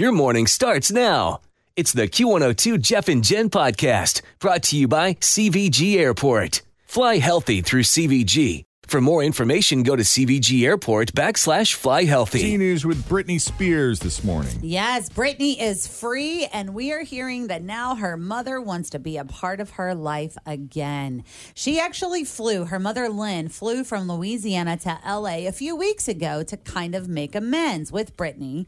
Your morning starts now. It's the Q102 Jeff and Jen podcast brought to you by CVG Airport. Fly healthy through CVG. For more information, go to CVG Airport backslash fly T healthy. News with Britney Spears this morning. Yes, Britney is free, and we are hearing that now her mother wants to be a part of her life again. She actually flew, her mother Lynne flew from Louisiana to LA a few weeks ago to kind of make amends with Britney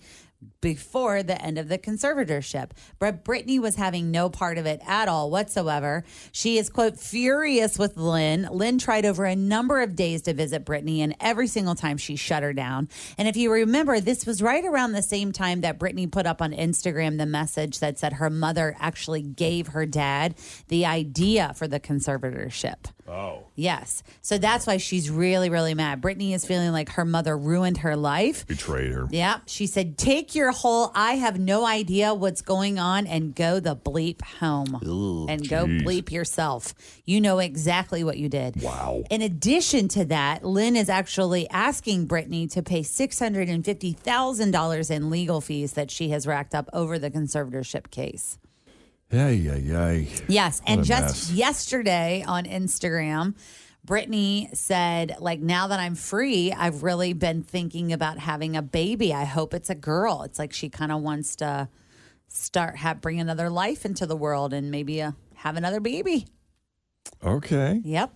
before the end of the conservatorship. But Britney was having no part of it at all whatsoever. She is, quote, furious with Lynne. Lynne tried over a number of days to visit Britney, and every single time she shut her down. And if you remember, this was right around the same time that Britney put up on Instagram the message that said her mother actually gave her dad the idea for the conservatorship. Oh. Yes. So that's why she's really, really mad. Britney is feeling like her mother ruined her life. Betrayed her. Yeah. She said, take your whole I have no idea what's going on and go the bleep home. and go bleep yourself. You know exactly what you did. Wow. In addition to that, Lynne is actually asking Britney to pay $650,000 in legal fees that she has racked up over the conservatorship case. Yeah, yeah, yeah. Yes, and just mess. yesterday on Instagram, Britney said, like, now that I'm free, I've really been thinking about having a baby. I hope it's a girl. It's like she kind of wants to start have bring another life into the world and maybe uh, have another baby. Okay. Yep.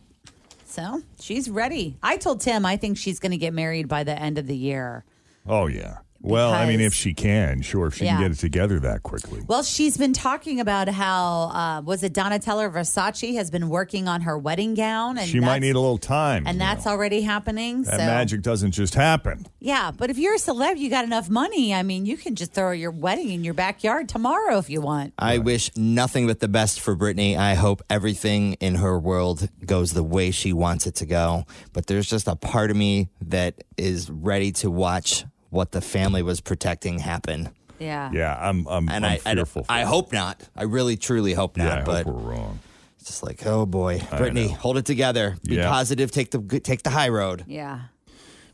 So she's ready. I told Tim I think she's going to get married by the end of the year. Oh, yeah. Well, I mean, if she can, sure, if she Yeah. can get it together that quickly. Well, she's been talking about how uh, was it Donatella Versace has been working on her wedding gown, and she might that's- need a little time. and you that's know. already happening. that so magic doesn't just happen. yeah, but if you're a celeb, you got enough money. I mean, you can just throw your wedding in your backyard tomorrow if you want. I wish nothing but the best for Britney. I hope everything in her world goes the way she wants it to go. But there's just a part of me that is ready to watch what the family was protecting happen. Yeah. Yeah, I'm, I'm, And I'm I, I, fearful. for I hope not. I really, truly hope not. Yeah, not. I but hope we're wrong. it's just like, oh boy, Britney, know. hold it together. Be Yeah. positive. Take the take the high road. Yeah.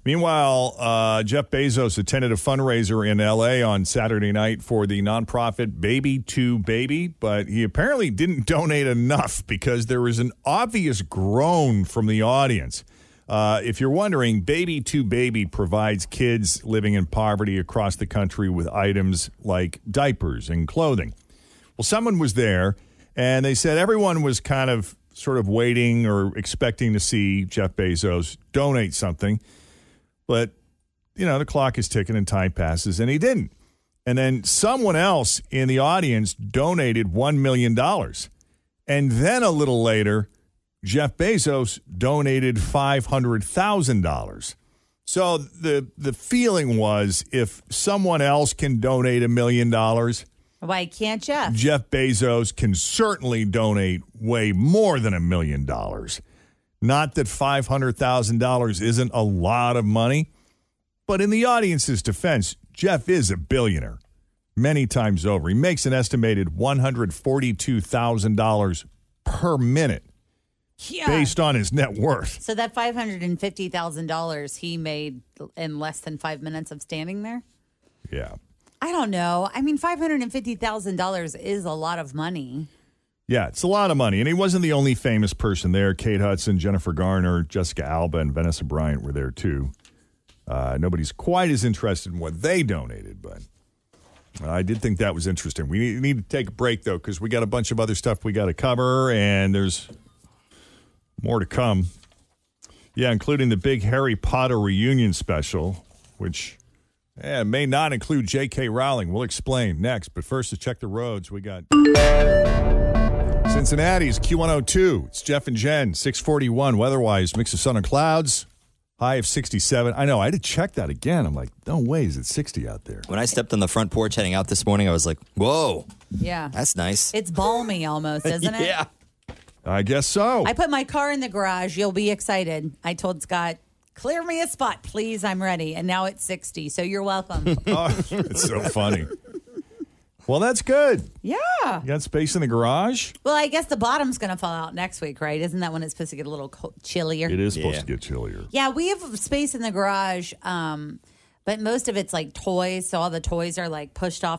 Meanwhile, uh, Jeff Bezos attended a fundraiser in LA on Saturday night for the nonprofit Baby to Baby, but he apparently didn't donate enough because there was an obvious groan from the audience. Uh, if you're wondering, Baby to Baby provides kids living in poverty across the country with items like diapers and clothing. Well, someone was there, and they said everyone was kind of sort of waiting or expecting to see Jeff Bezos donate something. But, you know, the clock is ticking and time passes, and he didn't. And then someone else in the audience donated $1 million. And then a little later, Jeff Bezos donated $500,000. So the, the feeling was if someone else can donate a million dollars, Why can't Jeff? Jeff Bezos can certainly donate way more than a million dollars. Not that $500,000 isn't a lot of money, but in the audience's defense, Jeff is a billionaire many times over. He makes an estimated $142,000 per minute Yeah. based on his net worth. so that five hundred and fifty thousand dollars he made in less than five minutes of standing there. Yeah. I don't know. I mean, five hundred and fifty thousand dollars is a lot of money. Yeah, it's a lot of money. And he wasn't the only famous person there. Kate Hudson, Jennifer Garner, Jessica Alba, and Vanessa Bryant were there too. Uh, nobody's quite as interested in what they donated, but I did think that was interesting. We need, need to take a break though because we got a bunch of other stuff we got to cover, and there's more to come. Yeah, including the big Harry Potter reunion special, which yeah, may not include J.K. Rowling. We'll explain next. But first, to check the roads, we got Cincinnati's Q102. It's Jeff and Jen, 641 weather-wise. Mix of sun and clouds. High of 67. I know. I had to check that again. I'm like, no way is it 60 out there. When I stepped on the front porch heading out this morning, I was like, whoa, Yeah. that's nice. It's balmy almost, isn't it? yeah. I guess so. I put my car in the garage. You'll be excited. I told Scott, clear me a spot, please. I'm ready. And now it's 60. So you're welcome. oh, it's so funny. Well, that's good. yeah. You got space in the garage? Well, I guess the bottom's going to fall out next week, right? Isn't that when it's supposed to get a little co- chillier? It is supposed Yeah. to get chillier. Yeah, we have space in the garage, um, but most of it's like toys. So all the toys are like pushed off.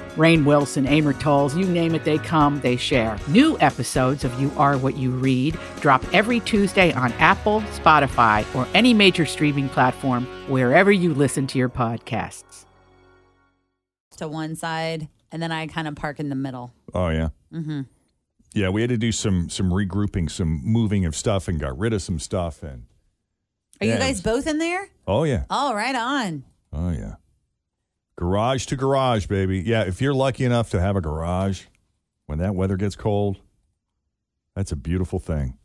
Rainn Wilson, Amor Towles, you name it, they come, they share. New episodes of You Are What You Read drop every Tuesday on Apple, Spotify, or any major streaming platform wherever you listen to your podcasts. to one side, and then I kind of park in the middle. Oh yeah. Mm-hmm. Yeah, we had to do some some regrouping, some moving of stuff, and got rid of some stuff. And Are Yeah, you guys was- both in there? oh yeah, Oh, right on. oh yeah, garage to garage, baby. Yeah, if you're lucky enough to have a garage when that weather gets cold, that's a beautiful thing.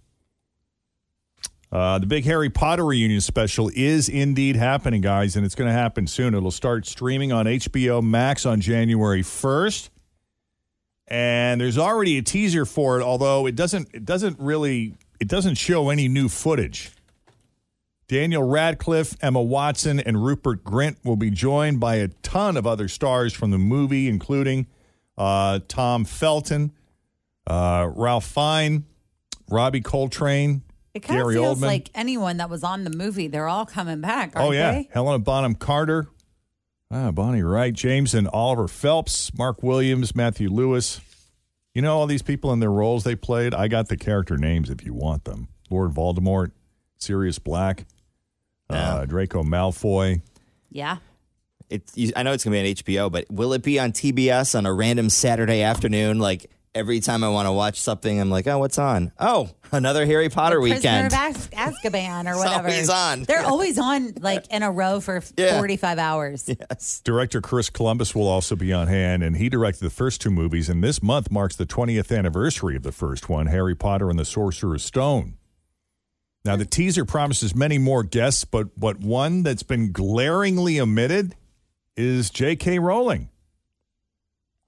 Uh, the big Harry Potter reunion special is indeed happening, guys, and it's going to happen soon. It'll start streaming on HBO Max on January 1st. And there's already a teaser for it, although it doesn't it doesn't really it doesn't show any new footage. Daniel Radcliffe, Emma Watson, and Rupert Grint will be joined by a ton of other stars from the movie, including uh, Tom Felton, uh, Ralph Fiennes, Robbie Coltrane, It kind Gary of feels Oldman. like anyone that was on the movie, they're all coming back. Aren't oh yeah, they? Helena Bonham Carter, ah, Bonnie Wright, James and Oliver Phelps, Mark Williams, Matthew Lewis. You know all these people and their roles they played. I got the character names if you want them: Lord Voldemort, Sirius Black, uh, Draco Malfoy. Yeah. It, you, I know it's going to be on HBO, but will it be on TBS on a random Saturday afternoon? Like every time I want to watch something, I'm like, oh, what's on? Oh, another Harry Potter Prisoner weekend. of Az- Azkaban or It's whatever. always on. They're always on like in a row for Yeah. 45 hours. yes. Director Chris Columbus will also be on hand, and he directed the first two movies. And this month marks the 20th anniversary of the first one, Harry Potter and the Sorcerer's Stone. Now, the teaser promises many more guests, but what one that's been glaringly omitted is J.K. Rowling.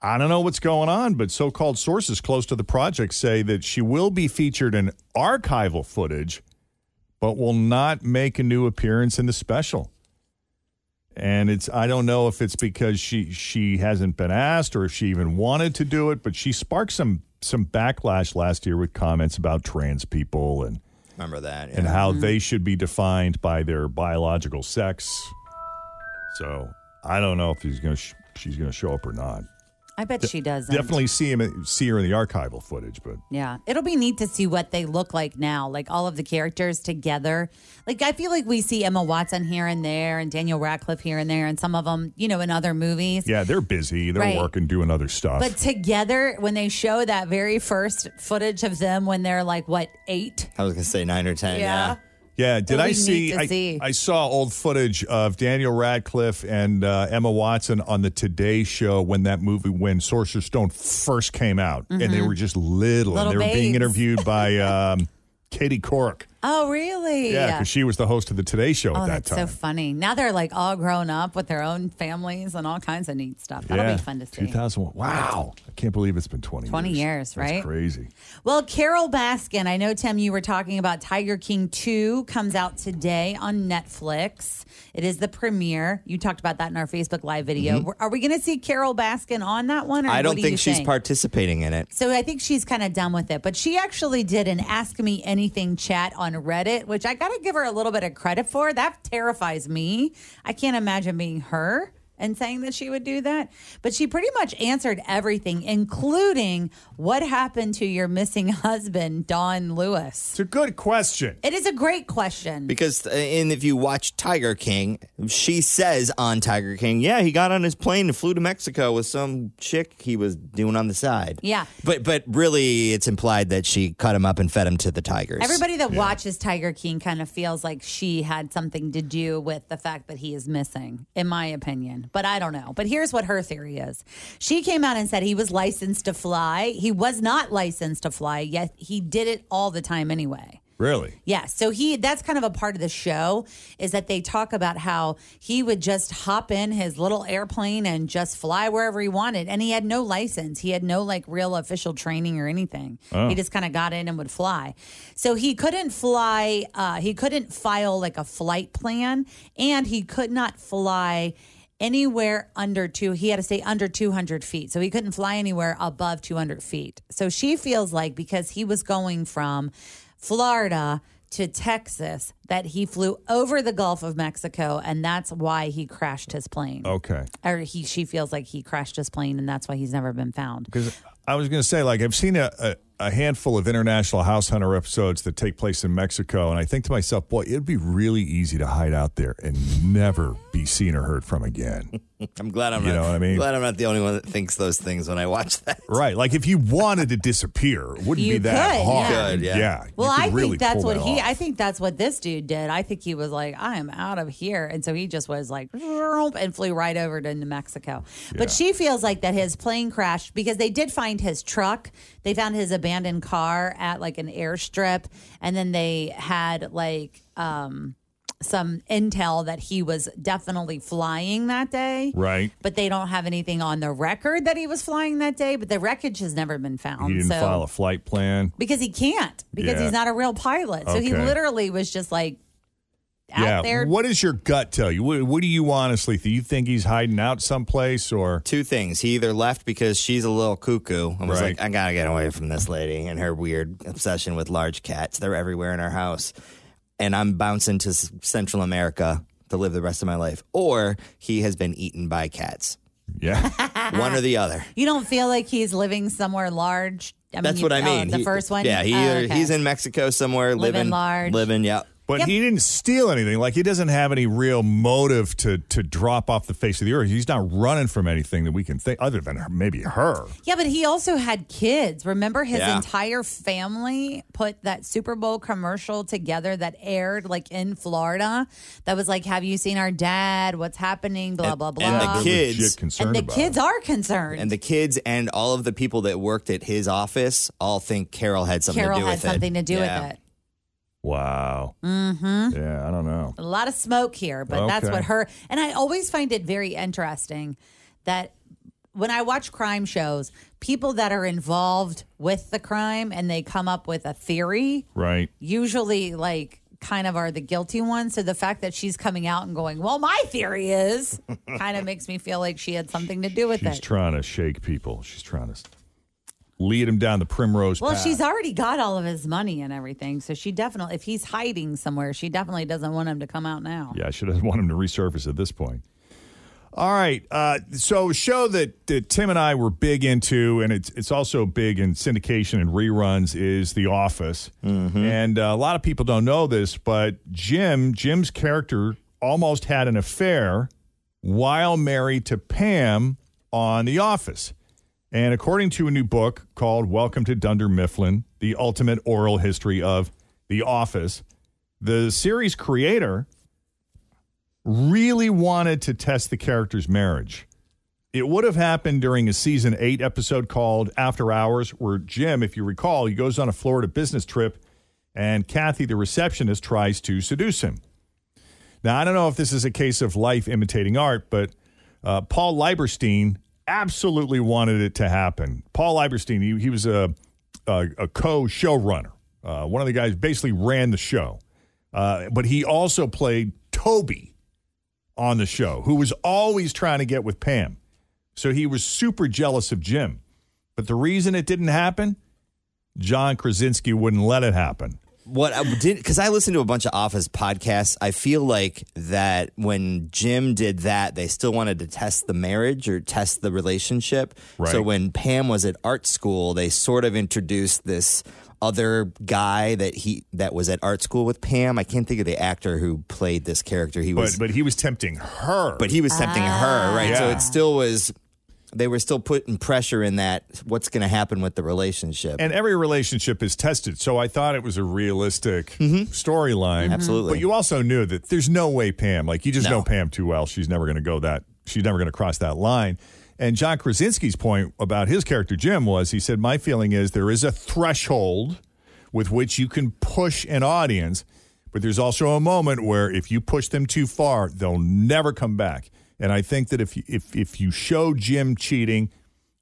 I don't know what's going on, but so called sources close to the project say that she will be featured in archival footage, but will not make a new appearance in the special and it's I don't know if it's because she she hasn't been asked or if she even wanted to do it, but she sparked some some backlash last year with comments about trans people and Remember that. and yeah. how mm-hmm. they should be defined by their biological sex. So I don't know if he's gonna sh- she's gonna show up or not. I bet she does. Definitely see him see her in the archival footage, but Yeah. It'll be neat to see what they look like now, like all of the characters together. Like, I feel like we see Emma Watson here and there and Daniel Radcliffe here and there, and some of them, you know, in other movies. yeah, they're busy. They're Right. working, doing other stuff. But together, when they show that very first footage of them when they're like, what, eight? I was going to say nine or 10. Yeah. Yeah, did I see I, see. I saw old footage of Daniel Radcliffe and uh, Emma Watson on the Today Show when that movie, when Sorcerer's Stone first came out, and they were just little, Mm-hmm. Little and they were being interviewed by um, Katie Couric. Oh, really? Yeah, because she was the host of the Today Show Oh, at that that's time. so funny. Now they're like all grown up with their own families and all kinds of neat stuff. That'll yeah, be fun to see. 2001. Wow. I can't believe it's been 20 20 years, That's right? crazy. Well, Carole Baskin, I know, Tim, you were talking about Tiger King 2 comes out today on Netflix. It is the premiere. You talked about that in our Facebook Live video. Are we going to see Carole Baskin on that one? Or Mm-hmm. I don't do think you she's participating in it. So I think she's kind of done with it. But she actually did an Ask Me Anything chat on Reddit, which I got to give her a little bit of credit for. That terrifies me. I can't imagine being her and saying that she would do that. But she pretty much answered everything, including what happened to your missing husband, Don Lewis. It's a good question. It is a great question. Because uh, and if you watch Tiger King, she says on Tiger King, yeah, he got on his plane and flew to Mexico with some chick he was doing on the side. Yeah. But but really it's implied that she cut him up and fed him to the tigers. Everybody that watches Tiger King kind of feels like she had something to do with the fact that he is missing, in my opinion. But I don't know. But here's what her theory is she came out and said he was licensed to fly. He was not licensed to fly, yet he did it all the time anyway. Really? Yeah, so he that's kind of a part of the show is that they talk about how he would just hop in his little airplane and just fly wherever he wanted and he had no license. He had no like real official training or anything. He just kind of got in and would fly. So he couldn't fly uh he couldn't file like a flight plan and he could not fly anywhere under two he had to stay under 200 feet so he couldn't fly anywhere above 200 feet so she feels like because he was going from Florida to Texas that he flew over the Gulf of Mexico and that's why he crashed his plane. Okay. Or he she feels like he crashed his plane and that's why he's never been found. Because I was going to say, like, I've seen a, a, a handful of international House Hunter episodes that take place in Mexico, and I think to myself, boy, it'd be really easy to hide out there and never be seen or heard from again. I'm glad I'm You not know what I mean? glad I'm not the only one that thinks those things when I watch that. right. Like, if you wanted to disappear, it wouldn't You be that could, hard. yeah. Could, yeah. you Well, could I really think that's pull what that he off. I think that's what this dude did. I think he was like, I am out of here. And so he just was like and flew right over to New Mexico. But she feels like that his plane crashed because they did find his truck. They found his abandoned car at like an airstrip and then they had like um some intel that he was definitely flying that day. Right. But they don't have anything on the record that he was flying that day, but the wreckage has never been found. He didn't so file a flight plan. because he can't because Yeah. he's not a real pilot. So he literally was just like out yeah. there. What does your gut tell you? What, what do you honestly think? Do you think he's hiding out someplace or? Two things. He either left because she's a little cuckoo and was Right. like, I gotta get away from this lady and her weird obsession with large cats. They're everywhere in our house. And I'm bouncing to S- Central America to live the rest of my life. Or he has been eaten by cats. Yeah. One or the other. You don't feel like he's living somewhere large. I mean, That's you- what I oh, mean. the He- first one. Yeah, he Oh, either, okay. he's in Mexico somewhere Living living large. Living, yeah. But Yep. he didn't steal anything. Like he doesn't have any real motive to to drop off the face of the earth. He's not running from anything that we can think other than her, maybe her. Yeah, but he also had kids. Remember, his Yeah. entire family put that Super Bowl commercial together that aired like in Florida. That was like, "Have you seen our dad? What's happening?" Blah blah blah. and the kids- and the kids it. are concerned. And the kids and all of the people that worked at his office all think Carole had something Carole to do had with it. something to do Yeah. with it. Wow. Mm-hmm. Yeah, I don't know. a lot of smoke here, but that's Okay. what her and I always find it very interesting that when I watch crime shows, people that are involved with the crime and they come up with a theory, Right. usually like kind of are the guilty ones. So the fact that she's coming out and going, "Well, my theory is," kind of makes me feel like she had something to do with it. She's it. trying to shake people. She's trying to lead him down the primrose well, path. she's already got all of his money and everything, so she definitely, if he's hiding somewhere, she definitely doesn't want him to come out now. Yeah, she doesn't want him to resurface at this point. All right. Uh, so, a show that, that Tim and I were big into, and it's it's also big in syndication and reruns, is The Office. And uh, a lot of people don't know this, but Jim, Jim's character, almost had an affair while married to Pam on The Office. And according to a new book called Welcome to Dunder Mifflin, the ultimate oral history of The Office, the series creator really wanted to test the character's marriage. It would have happened during a season eight episode called After Hours, where Jim, if you recall, he goes on a Florida business trip and Cathy, the receptionist, tries to seduce him. Now, I don't know if this is a case of life imitating art, but uh, Paul Lieberstein absolutely wanted it to happen. Paul Lieberstein, he, he was a, a, a co showrunner, uh, one of the guys basically ran the show. Uh, but he also played Toby on the show, who was always trying to get with Pam. So he was super jealous of Jim. But the reason it didn't happen, John Krasinski wouldn't let it happen. What I did because I listened to a bunch of Office podcasts. I feel like that when Jim did that, they still wanted to test the marriage or test the relationship. Right. So when Pam was at art school, they sort of introduced this other guy that he that was at art school with Pam. I can't think of the actor who played this character. He was, but he was tempting her. but he was tempting her, right? So it still was. They were still putting pressure in that. What's going to happen with the relationship? and every relationship is tested. So I thought it was a realistic storyline. Mm-hmm. Absolutely. But you also knew that there's no way Pam, like you just No. know Pam too well. She's never going to go that, she's never going to cross that line. And John Krasinski's point about his character, Jim, was he said, My feeling is there is a threshold with which you can push an audience, but there's also a moment where if you push them too far, they'll never come back. And I think that if you, if if you show Jim cheating,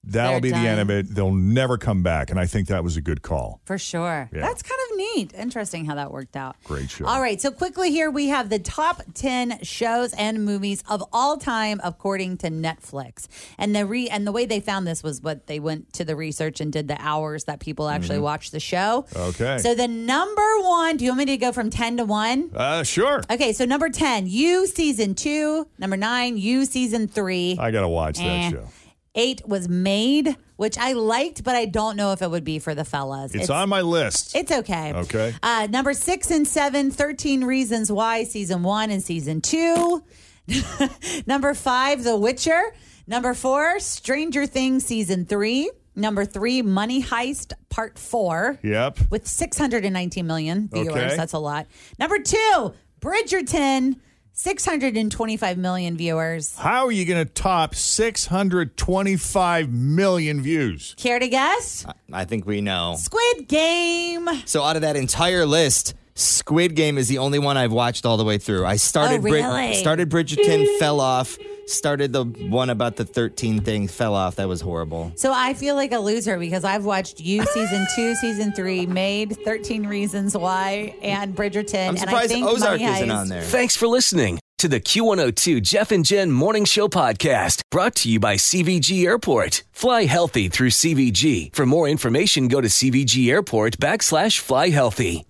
that'll They're be the end of it. They'll never come back. And I think that was a good call. For sure. Yeah. That's kind of neat. Interesting how that worked out. Great show. All right. So, quickly here, we have the top 10 shows and movies of all time, according to Netflix. And the re- and the way they found this was what they went to the research and did the hours that people actually watched the show. Mm-hmm. Okay. So, the number one, do you want me to go from 10 to 1? Uh, sure. Okay. So, number 10, You season two. Number nine, You season three. I got to watch that Eh. show. Eight was Maid, which I liked, but I don't know if it would be for the fellas. It's, on my list. It's okay. Okay. Uh, number six and seven, 13 Reasons Why, season one and season two. number five, The Witcher. Number four, Stranger Things, season three. Number three, Money Heist, part four. yep. With 619 million viewers. Okay. That's a lot. Number two, Bridgerton, 625 million viewers. How are you going to top 625 million views? Care to guess? I think we know. Squid Game. So out of that entire list, Squid Game is the only one I've watched all the way through. I started Oh, Brid- really? started Bridgerton, fell off. Started the one about the 13 thing, fell off. That was horrible. So I feel like a loser because I've watched you season two, season three, Maid, 13 Reasons Why, and Bridgerton. I'm and I surprised think Ozark Money isn't on there. Thanks for listening to the Q102 Jeff and Jen Morning Show podcast brought to you by CVG Airport. Fly healthy through CVG. For more information, go to CVG Airport backslash fly healthy.